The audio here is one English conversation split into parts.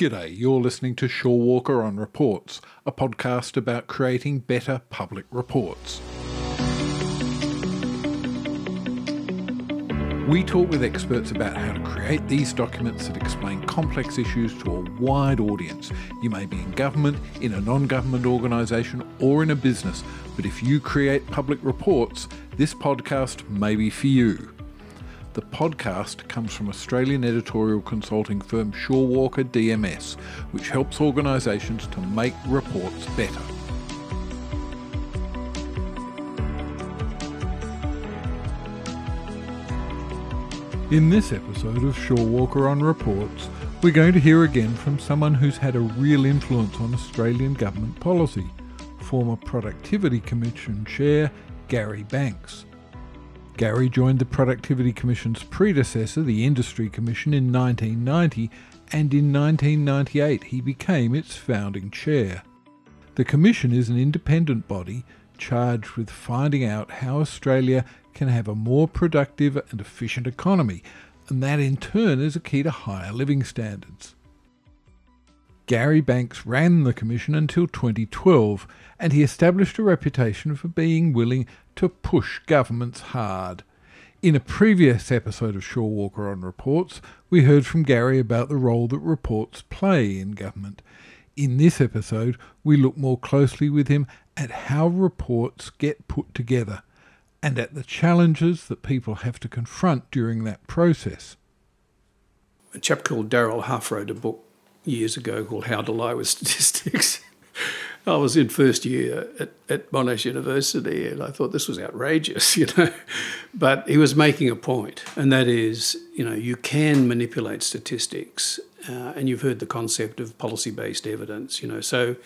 G'day, you're listening to Shorewalker on Reports, a podcast about creating better public reports. We talk with experts about how to create these documents that explain complex issues to a wide audience. You may be in government, in a non government organisation, or in a business, but if you create public reports, this podcast may be for you. The podcast comes from Australian editorial consulting firm Shorewalker DMS, which helps organisations to make reports better. In this episode of Shorewalker on Reports, we're going to hear again from someone who's had a real influence on Australian government policy, former Productivity Commission Chair Gary Banks. Gary joined the Productivity Commission's predecessor, the Industry Commission, in 1990, and in 1998 he became its founding chair. The Commission is an independent body charged with finding out how Australia can have a more productive and efficient economy, and that in turn is a key to higher living standards. Gary Banks ran the Commission until 2012, and he established a reputation for being willing to push governments hard. In a previous episode of Shorewalker on Reports, we heard from Gary about the role that reports play in government. In this episode, we look more closely with him at how reports get put together and at the challenges that people have to confront during that process. A chap called Darrell Huff wrote a book years ago called How to Lie with Statistics. I was in first year at, at Monash University and I thought this was outrageous, you know. But he was making a point, and that is, you know, you can manipulate statistics, uh, and you've heard the concept of policy based evidence, you know. So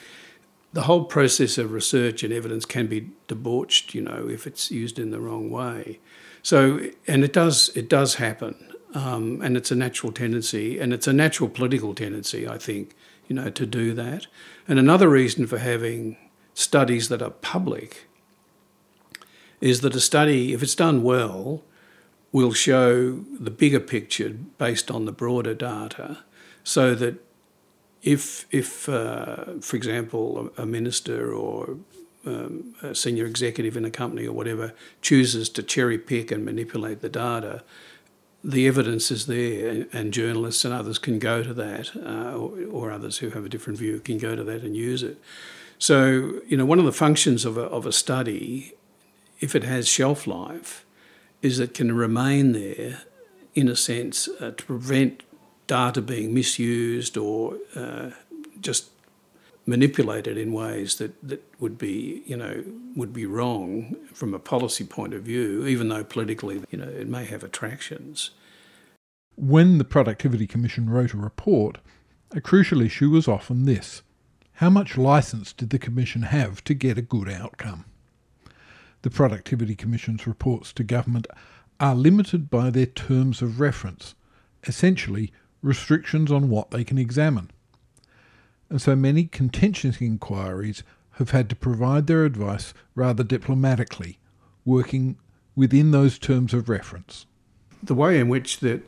the whole process of research and evidence can be debauched, you know, if it's used in the wrong way. So, and it does, it does happen. Um, and it's a natural tendency, and it's a natural political tendency, I think, you know, to do that. And another reason for having studies that are public is that a study, if it's done well, will show the bigger picture based on the broader data, so that if, if uh, for example, a, minister or um, a senior executive in a company or whatever chooses to cherry pick and manipulate the data, the evidence is there, and journalists and others can go to that, uh, or, or, others who have a different view can go to that and use it. So, you know, one of the functions of a, of a study, if it has shelf life, is it can remain there, in a sense, uh, to prevent data being misused or uh, just manipulated in ways that, that would be, you know, would be wrong from a policy point of view, even though politically, you know, it may have attractions. When the Productivity Commission wrote a report, a crucial issue was often this. How much license did the Commission have to get a good outcome? The Productivity Commission's reports to government are limited by their terms of reference, essentially restrictions on what they can examine and so many contentious inquiries have had to provide their advice rather diplomatically, working within those terms of reference. The way in which that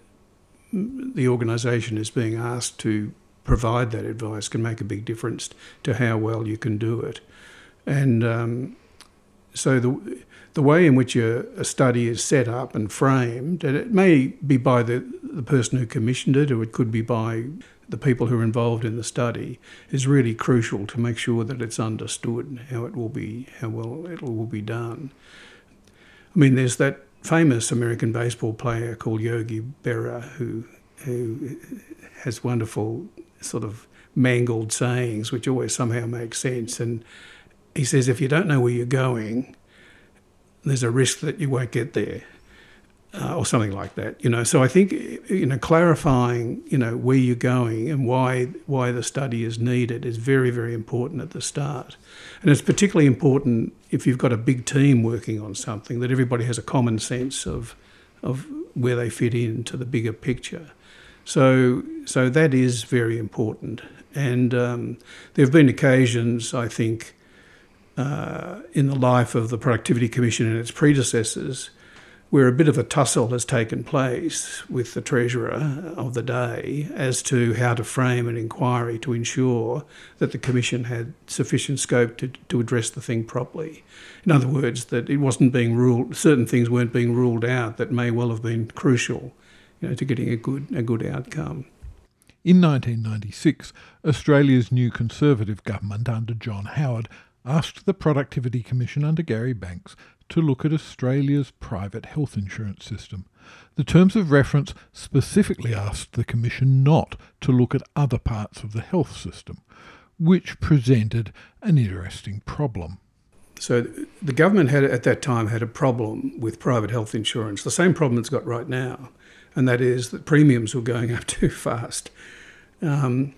the organisation is being asked to provide that advice can make a big difference to how well you can do it, and um, so the the way in which a, a, study is set up and framed, and it may be by the the person who commissioned it, or it could be by the people who are involved in the study is really crucial to make sure that it's understood how it will be how well it will be done. I mean, there's that famous American baseball player called Yogi Berra who who has wonderful sort of mangled sayings which always somehow make sense and he says if you don't know where you're going there's a risk that you won't get there uh, or something like that. You know, so I think you know clarifying you know where you're going and why why the study is needed is very very important at the start, and it's particularly important if you've got a big team working on something that everybody has a common sense of of where they fit into the bigger picture. So so that is very important, and um, there have been occasions I think. Uh, in the life of the Productivity Commission and its predecessors, where a bit of a tussle has taken place with the Treasurer of the day as to how to frame an inquiry to ensure that the Commission had sufficient scope to, to address the thing properly. In other words, that it wasn't being ruled, certain things weren't being ruled out that may well have been crucial you know, to getting a good, a good outcome. In 1996, Australia's new Conservative government under John Howard asked the Productivity Commission under Gary Banks to look at Australia's private health insurance system. The terms of reference specifically asked the Commission not to look at other parts of the health system, which presented an interesting problem. So the government had at that time had a problem with private health insurance, the same problem it's got right now, and that is that premiums were going up too fast. Um,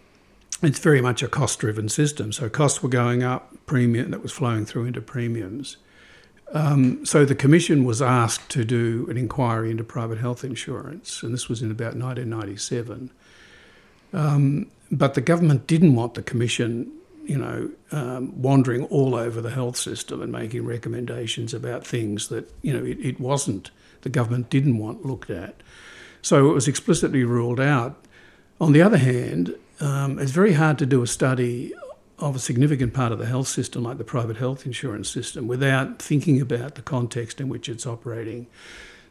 it's very much a cost-driven system, so costs were going up, premium that was flowing through into premiums. Um, so the commission was asked to do an inquiry into private health insurance, and this was in about 1997. Um, but the government didn't want the commission, you know, um, wandering all over the health system and making recommendations about things that, you know, it, it wasn't, the government didn't want looked at. So it was explicitly ruled out. On the other hand, um, it's very hard to do a study of a significant part of the health system, like the private health insurance system, without thinking about the context in which it's operating.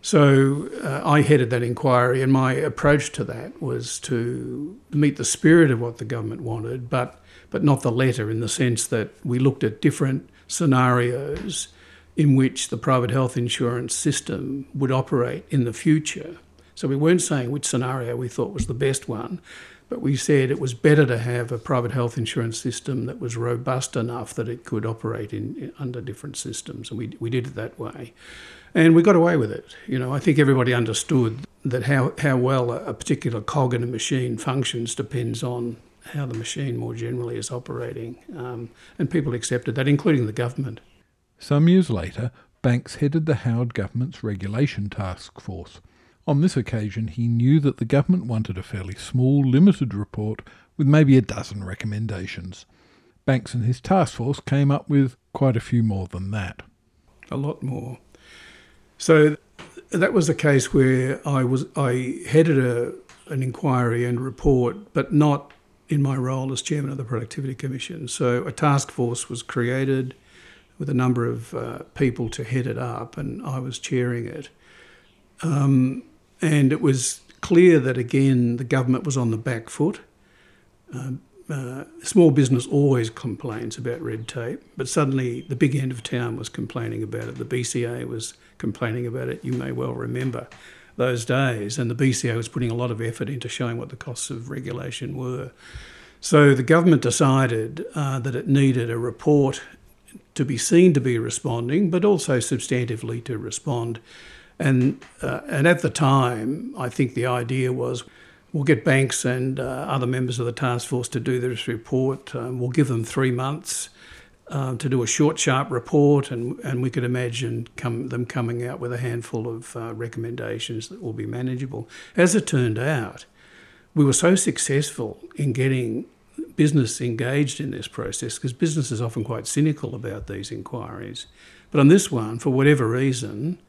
So uh, I headed that inquiry, and my approach to that was to meet the spirit of what the government wanted, but but not the letter, in the sense that we looked at different scenarios in which the private health insurance system would operate in the future. So we weren't saying which scenario we thought was the best one, but we said it was better to have a private health insurance system that was robust enough that it could operate in, in, under different systems, and we we did it that way, and we got away with it. You know, I think everybody understood that how how well a, particular cog in a machine functions depends on how the machine more generally is operating, um, and people accepted that, including the government. Some years later, Banks headed the Howard government's regulation task force. On this occasion, he knew that the government wanted a fairly small, limited report with maybe a dozen recommendations. Banks and his task force came up with quite a few more than that. A lot more. So that was a case where I was I headed a, an inquiry and report, but not in my role as chairman of the Productivity Commission. So a task force was created with a number of uh, people to head it up, and I was chairing it. Um, and it was clear that, again, the government was on the back foot. Uh, uh, small business always complains about red tape, but suddenly the big end of town was complaining about it. The BCA was complaining about it. You may well remember those days, and the BCA was putting a lot of effort into showing what the costs of regulation were. So the government decided uh, that it needed a report to be seen to be responding, but also substantively to respond and, uh, and at the time, I think the idea was we'll get Banks and uh, other members of the task force to do this report. Um, we'll give them three months uh, to do a short, sharp report, and, and we could imagine come, them coming out with a handful of uh, recommendations that will be manageable. As it turned out, we were so successful in getting business engaged in this process because business is often quite cynical about these inquiries. But on this one, for whatever reason,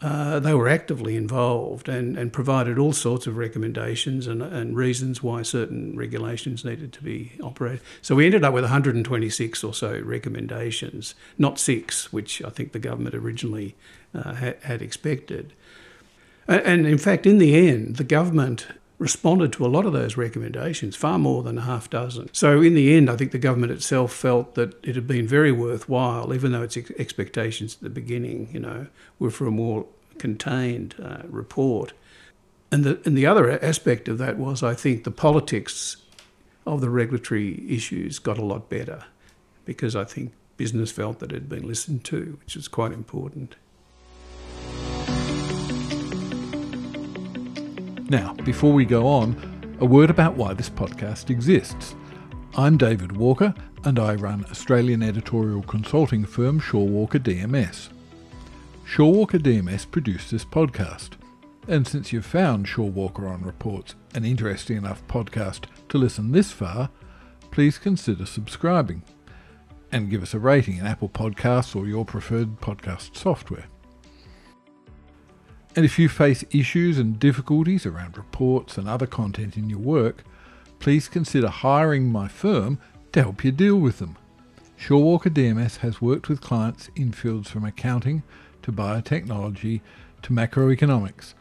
uh, they were actively involved and, and provided all sorts of recommendations and, and reasons why certain regulations needed to be operated. So we ended up with 126 or so recommendations, not six, which I think the government originally uh, had, had expected. And in fact, in the end, the government responded to a lot of those recommendations, far more than a half dozen. So, in the end, I think the government itself felt that it had been very worthwhile, even though its expectations at the beginning, you know, were for a more contained uh, report. And the, and the other aspect of that was, I think, the politics of the regulatory issues got a lot better because I think business felt that it had been listened to, which is quite important. Now, before we go on, a word about why this podcast exists. I'm David Walker, and I run Australian editorial consulting firm Shorewalker DMS. Shorewalker DMS produced this podcast, and since you've found Shorewalker on Reports an interesting enough podcast to listen this far, please consider subscribing and give us a rating in Apple Podcasts or your preferred podcast software. And if you face issues and difficulties around reports and other content in your work, please consider hiring my firm to help you deal with them. Shorewalker DMS has worked with clients in fields from accounting to biotechnology to macroeconomics.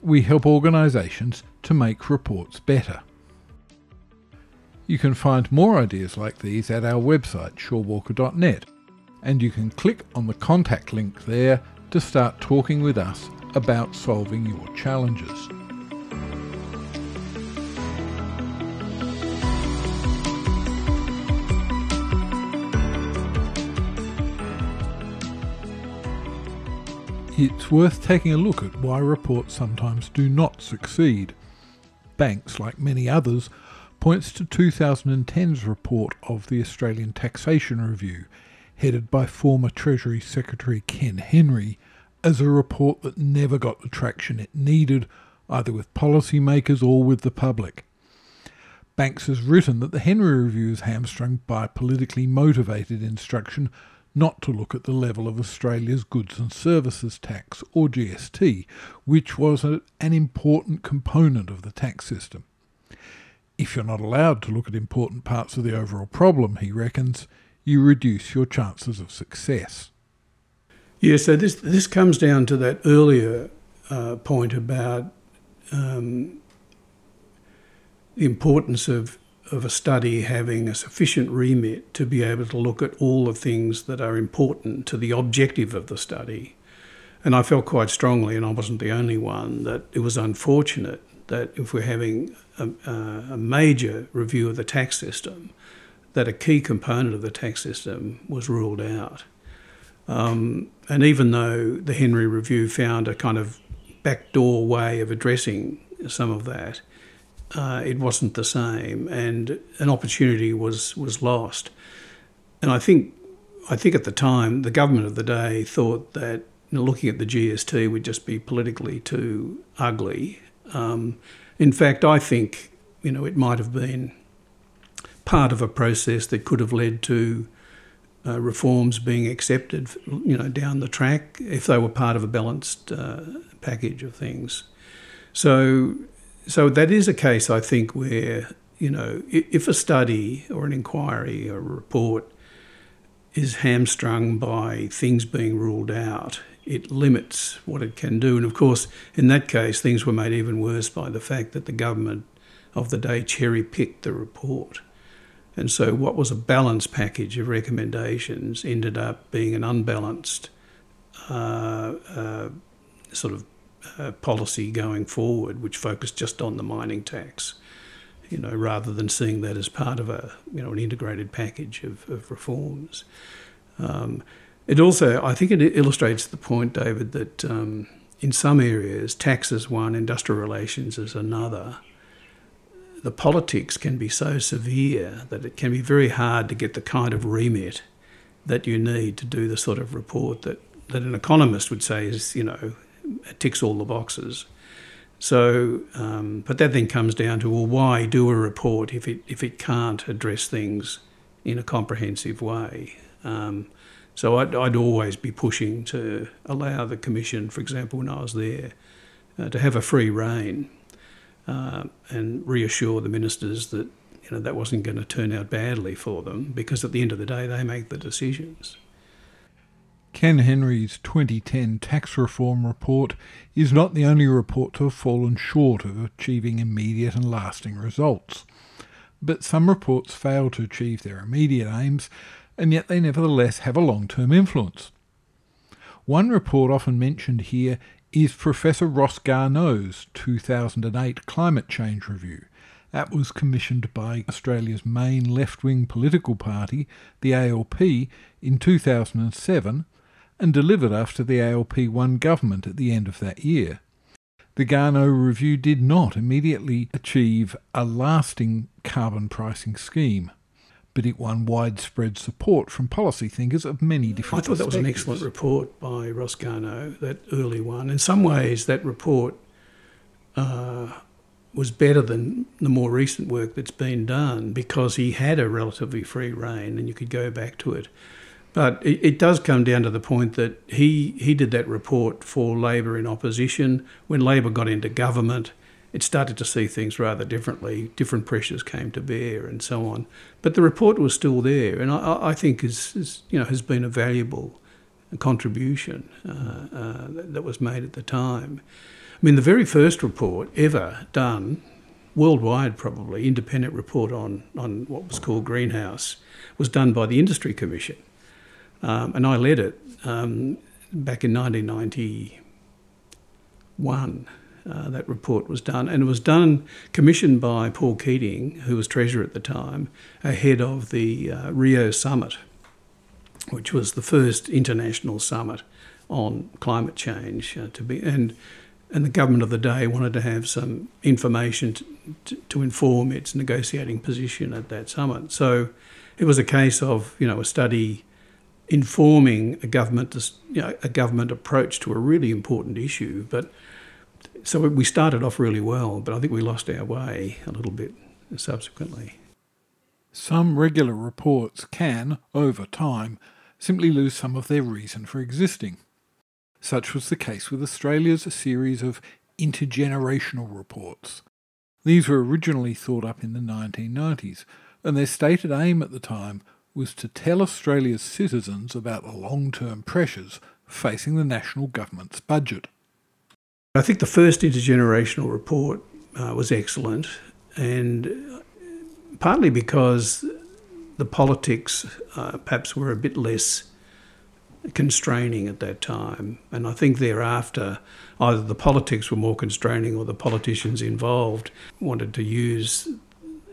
We help organisations to make reports better. You can find more ideas like these at our website, shorewalker.net, and you can click on the contact link there to start talking with us about solving your challenges. It's worth taking a look at why reports sometimes do not succeed. Banks, like many others, points to 2010's report of the Australian Taxation Review, headed by former Treasury Secretary Ken Henry, as a report that never got the traction it needed, either with policymakers or with the public. Banks has written that the Henry Review is hamstrung by politically motivated instruction not to look at the level of Australia's goods and services tax, or GST, which was a, an important component of the tax system. If you're not allowed to look at important parts of the overall problem, he reckons, you reduce your chances of success. Yeah, so this this comes down to that earlier uh, point about um, the importance of of a study having a sufficient remit to be able to look at all the things that are important to the objective of the study. And I felt quite strongly, and I wasn't the only one, that it was unfortunate that if we're having a, a major review of the tax system, that a key component of the tax system was ruled out. Um, and even though the Henry Review found a kind of backdoor way of addressing some of that, uh, it wasn't the same, and an opportunity was was lost. And I think, I think at the time, the government of the day thought that you know, looking at the GST would just be politically too ugly. Um, in fact, I think you know it might have been part of a process that could have led to uh, reforms being accepted, you know, down the track if they were part of a balanced uh, package of things. So so that is a case, I think, where you know if a study or an inquiry or a report is hamstrung by things being ruled out, it limits what it can do. And of course, in that case, things were made even worse by the fact that the government of the day cherry picked the report. And so, what was a balanced package of recommendations ended up being an unbalanced uh, uh, sort of uh, policy going forward, which focused just on the mining tax, you know, rather than seeing that as part of a you know an integrated package of, of reforms. Um, it also, I think, it illustrates the point, David, that um, in some areas, tax is one, industrial relations is another. The politics can be so severe that it can be very hard to get the kind of remit that you need to do the sort of report that, that an economist would say is, you know, ticks all the boxes. So, um, but that then comes down to well, why do a report if it if it can't address things in a comprehensive way? Um, so I'd, I'd, always be pushing to allow the commission, for example, when I was there, uh, to have a free rein uh, and reassure the ministers that you know that wasn't going to turn out badly for them because at the end of the day they make the decisions. Ken Henry's 2010 tax reform report is not the only report to have fallen short of achieving immediate and lasting results. But some reports fail to achieve their immediate aims, and yet they nevertheless have a long term influence. One report often mentioned here is Professor Ross Garnaut's 2008 Climate Change Review. That was commissioned by Australia's main left wing political party, the ALP, in 2007 and delivered after the ALP won government at the end of that year. The Garnaut review did not immediately achieve a lasting carbon pricing scheme, but it won widespread support from policy thinkers of many different I thought that was an excellent report by Ross Garnaut, that early one. In some ways, that report uh, was better than the more recent work that's been done because he had a relatively free rein and you could go back to it. But it, it, does come down to the point that he, he did that report for Labor in opposition. When Labor got into government, it started to see things rather differently. Different pressures came to bear, and so on. But the report was still there, and I, I think is, is, you know has been a valuable contribution uh, uh, that was made at the time. I mean, the very first report ever done, worldwide probably, independent report on on what was called greenhouse, was done by the Industry Commission um, and I led it um, back in 1991. Uh, that report was done, and it was done commissioned by Paul Keating, who was treasurer at the time, ahead of the uh, Rio summit, which was the first international summit on climate change uh, to be and and the government of the day wanted to have some information to, to, to, inform its negotiating position at that summit. So it was a case of you know a study informing a government, you know, a government approach to a really important issue. But so we started off really well, but I think we lost our way a little bit subsequently. Some regular reports can, over time, simply lose some of their reason for existing. Such was the case with Australia's series of intergenerational reports. These were originally thought up in the 1990s, and their stated aim at the time was to tell Australia's citizens about the long term pressures facing the national government's budget. I think the first intergenerational report uh, was excellent, and partly because the politics uh, perhaps were a bit less constraining at that time. And I think thereafter, either the politics were more constraining or the politicians involved wanted to use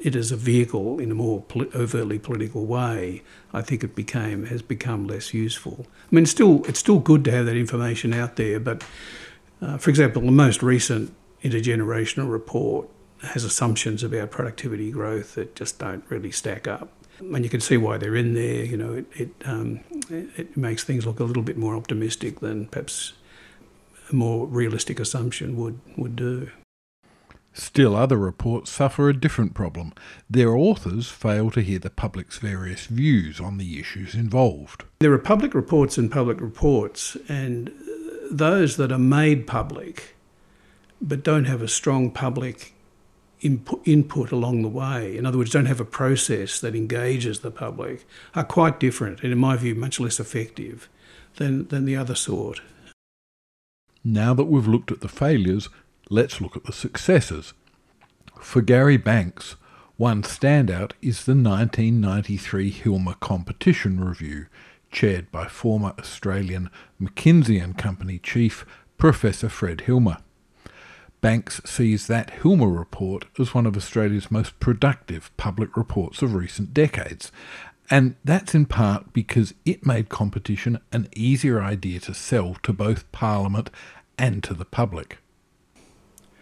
it as a vehicle in a more overtly political way, I think it became has become less useful. I mean, still it's still good to have that information out there, but uh, for example, the most recent intergenerational report has assumptions about productivity growth that just don't really stack up. And you can see why they're in there. You know, it it, um, it makes things look a little bit more optimistic than perhaps a more realistic assumption would would do. Still, other reports suffer a different problem. Their authors fail to hear the public's various views on the issues involved. There are public reports and public reports, and those that are made public but don't have a strong public input, input along the way, in other words, don't have a process that engages the public, are quite different and, in my view, much less effective than, than the other sort. Now that we've looked at the failures, let's look at the successes. For Gary Banks, one standout is the 1993 Hilmer Competition Review, chaired by former Australian McKinsey and Company chief Professor Fred Hilmer. Banks sees that Hilmer report as one of Australia's most productive public reports of recent decades, and that's in part because it made competition an easier idea to sell to both Parliament and to the public.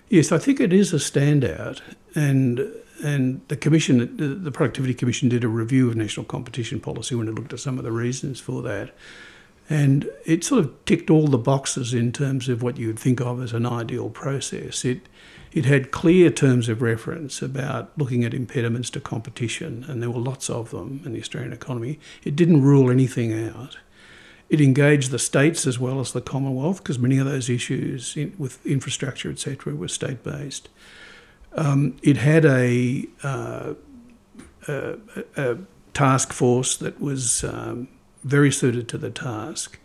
Yes, I think it is a standout, and and the commission, the Productivity Commission, did a review of national competition policy when it looked at some of the reasons for that, and it sort of ticked all the boxes in terms of what you would think of as an ideal process. It it had clear terms of reference about looking at impediments to competition, and there were lots of them in the Australian economy. It didn't rule anything out. It engaged the states as well as the Commonwealth because many of those issues in, with infrastructure, etc., were state based. Um, it had a, uh, a, a, task force that was um, very suited to the task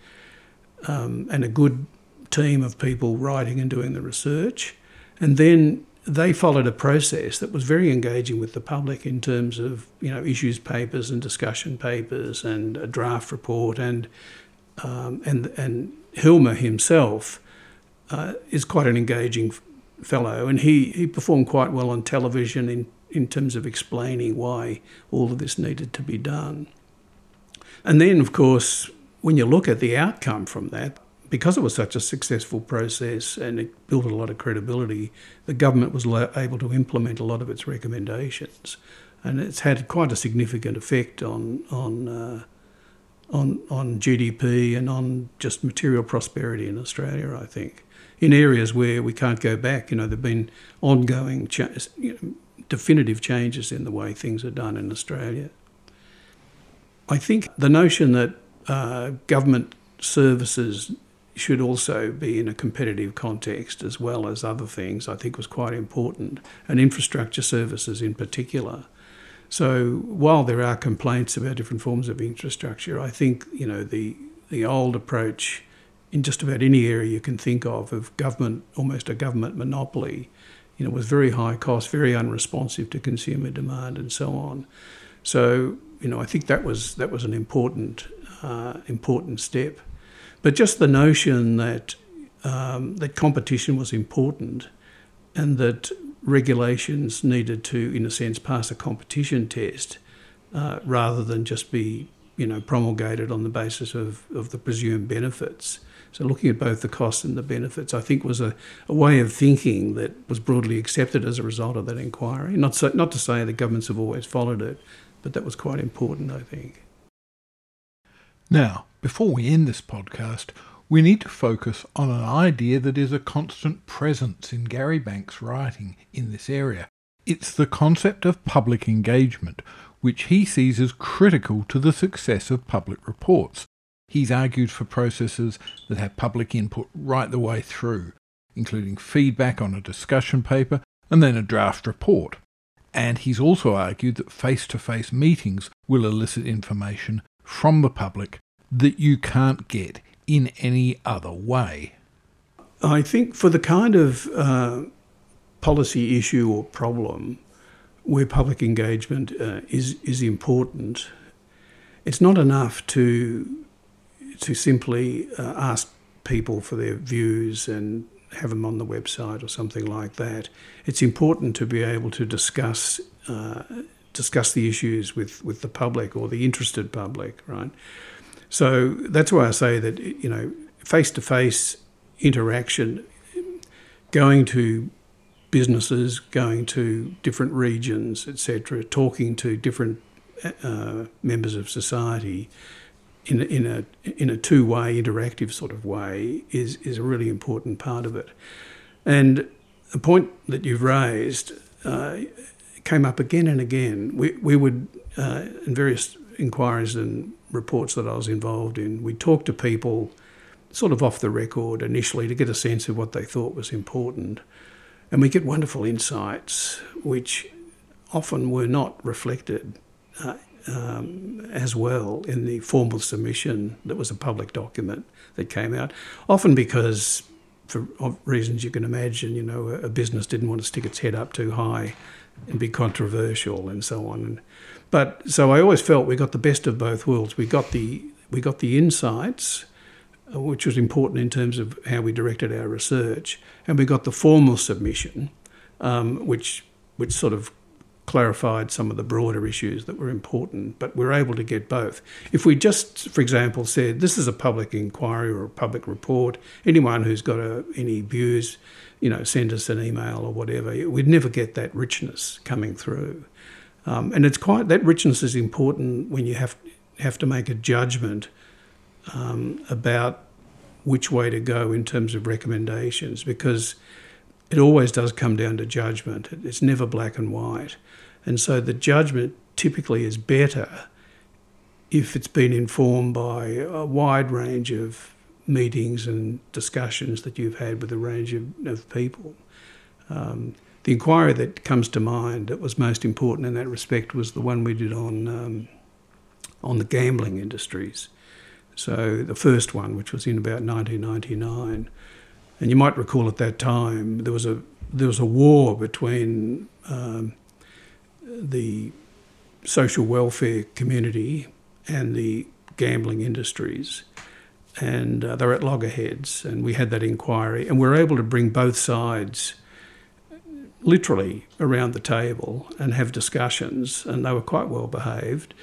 um, and a good team of people writing and doing the research. And then they followed a process that was very engaging with the public in terms of you know issues papers and discussion papers and a draft report and um, and and Hilmer himself uh, is quite an engaging fellow, and he, he performed quite well on television in, in terms of explaining why all of this needed to be done. And then, of course, when you look at the outcome from that, because it was such a successful process and it built a lot of credibility, the government was able to implement a lot of its recommendations, and it's had quite a significant effect on on uh, on, on GDP and on just material prosperity in Australia, I think. In areas where we can't go back, you know, there have been ongoing, cha- you know, definitive changes in the way things are done in Australia. I think the notion that uh, government services should also be in a competitive context as well as other things, I think was quite important, and infrastructure services in particular. So while there are complaints about different forms of infrastructure, I think you know the the old approach in just about any area you can think of of government, almost a government monopoly, you know, was very high cost, very unresponsive to consumer demand, and so on. So you know, I think that was that was an important uh, important step. But just the notion that um, that competition was important and that regulations needed to, in a sense, pass a competition test uh, rather than just be, you know, promulgated on the basis of, of the presumed benefits. So looking at both the costs and the benefits, I think, was a, a way of thinking that was broadly accepted as a result of that inquiry. Not so, not to say that governments have always followed it, but that was quite important, I think. Now, before we end this podcast, we need to focus on an idea that is a constant presence in Gary Banks' writing in this area. It's the concept of public engagement, which he sees as critical to the success of public reports. He's argued for processes that have public input right the way through, including feedback on a discussion paper and then a draft report. And he's also argued that face to face meetings will elicit information from the public that you can't get in any other way? I think for the kind of uh, policy issue or problem where public engagement uh, is is important, it's not enough to to simply uh, ask people for their views and have them on the website or something like that. It's important to be able to discuss uh, discuss the issues with, with the public or the interested public, right? So that's why I say that, you know, face to face interaction, going to businesses, going to different regions, etc., talking to different uh, members of society in a, in a in a two way interactive sort of way is is a really important part of it. And the point that you've raised uh, came up again and again. We we would uh, in various inquiries and reports that I was involved in, we talked to people sort of off the record initially to get a sense of what they thought was important. And we get wonderful insights, which often were not reflected uh, um, as well in the formal submission that was a public document that came out. Often because, for reasons you can imagine, you know, a business didn't want to stick its head up too high and be controversial and so on. And but so I always felt we got the best of both worlds. We got the we got the insights, uh, which was important in terms of how we directed our research, and we got the formal submission, um, which which sort of clarified some of the broader issues that were important. But we we're able to get both. If we just, for example, said this is a public inquiry or a public report, anyone who's got a, any views, you know, send us an email or whatever. We'd never get that richness coming through. Um, and it's quite that richness is important when you have have to make a judgment um, about which way to go in terms of recommendations because it always does come down to judgment. It's never black and white, and so the judgment typically is better if it's been informed by a wide range of meetings and discussions that you've had with a range of, of people. Um, the inquiry that comes to mind that was most important in that respect was the one we did on um, on the gambling industries. So the first one, which was in about 1999, and you might recall at that time there was a there was a war between um, the social welfare community and the gambling industries, and uh, they were at loggerheads. And we had that inquiry, and we were able to bring both sides literally around the table and have discussions, and they were quite well behaved.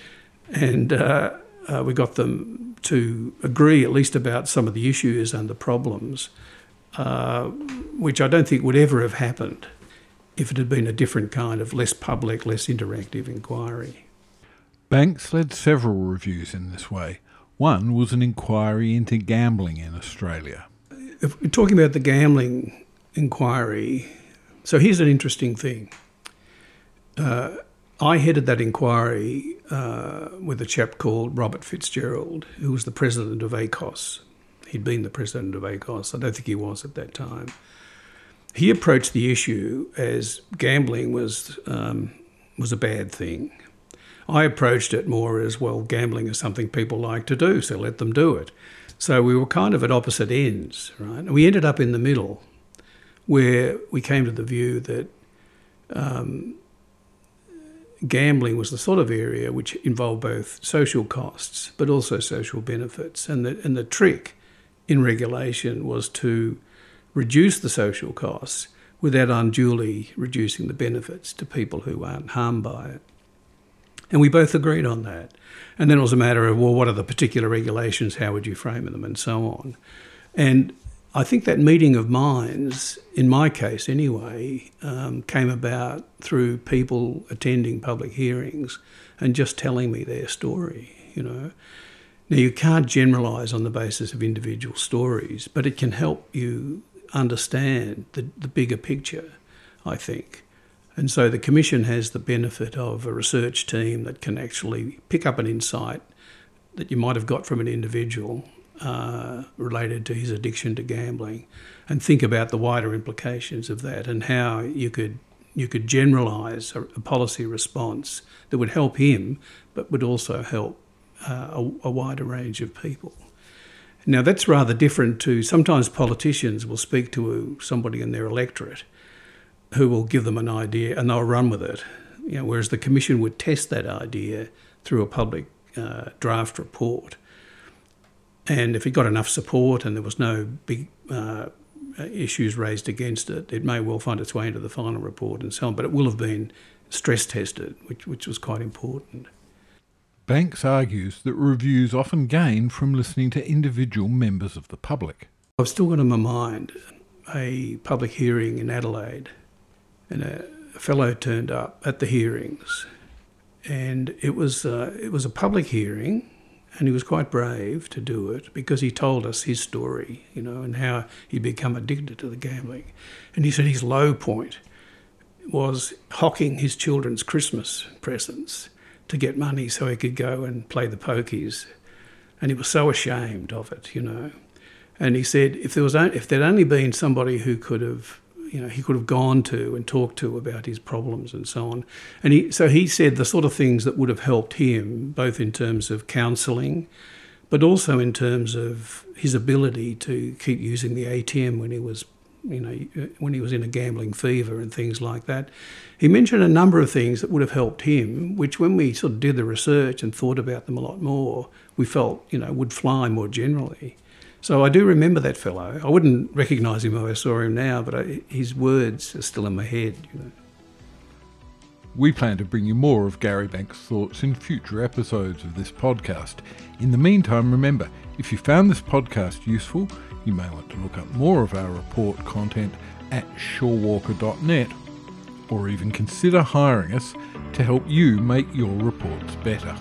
And uh, uh, we got them to agree at least about some of the issues and the problems, uh, which I don't think would ever have happened if it had been a different kind of less public, less interactive inquiry. Banks led several reviews in this way. One was an inquiry into gambling in Australia. If we're talking about the gambling inquiry, so here's an interesting thing. Uh, I headed that inquiry uh, with a chap called Robert Fitzgerald, who was the president of ACOSS. He'd been the president of ACOSS. I don't think he was at that time. He approached the issue as gambling was um, was a bad thing. I approached it more as well. Gambling is something people like to do, so let them do it. So we were kind of at opposite ends, right? And we ended up in the middle, where we came to the view that um, gambling was the sort of area which involved both social costs but also social benefits. And the, and the trick in regulation was to reduce the social costs without unduly reducing the benefits to people who aren't harmed by it. And we both agreed on that. And then it was a matter of, well, what are the particular regulations? How would you frame them? And so on. And I think that meeting of minds, in my case anyway, um, came about through people attending public hearings and just telling me their story, you know. Now, you can't generalise on the basis of individual stories, but it can help you understand the, the bigger picture, I think. And so the Commission has the benefit of a research team that can actually pick up an insight that you might have got from an individual uh, related to his addiction to gambling and think about the wider implications of that and how you could you could generalise a, a, policy response that would help him but would also help uh, a, a wider range of people. Now that's rather different to sometimes politicians will speak to somebody in their electorate who will give them an idea and they'll run with it. You know, whereas the commission would test that idea through a public uh, draft report. And if it got enough support and there was no big uh, issues raised against it, it may well find its way into the final report and so on. But it will have been stress tested, which, which was quite important. Banks argues that reviews often gain from listening to individual members of the public. I've still got in my mind a public hearing in Adelaide and a fellow turned up at the hearings, and it was uh, it was a public hearing, and he was quite brave to do it because he told us his story, you know, and how he'd become addicted to the gambling, and he said his low point was hocking his children's Christmas presents to get money so he could go and play the pokies, and he was so ashamed of it, you know. And he said if there was if there'd only been somebody who could have you know he could have gone to and talked to about his problems and so on. And he so he said the sort of things that would have helped him, both in terms of counselling, but also in terms of his ability to keep using the ATM when he was you know when he was in a gambling fever and things like that. He mentioned a number of things that would have helped him, which when we sort of did the research and thought about them a lot more, we felt you know would fly more generally. So I do remember that fellow. I wouldn't recognise him if I saw him now, but I, his words are still in my head. You know. We plan to bring you more of Gary Banks' thoughts in future episodes of this podcast. In the meantime, remember, if you found this podcast useful, you may want to look up more of our report content at shorewalker.net or even consider hiring us to help you make your reports better.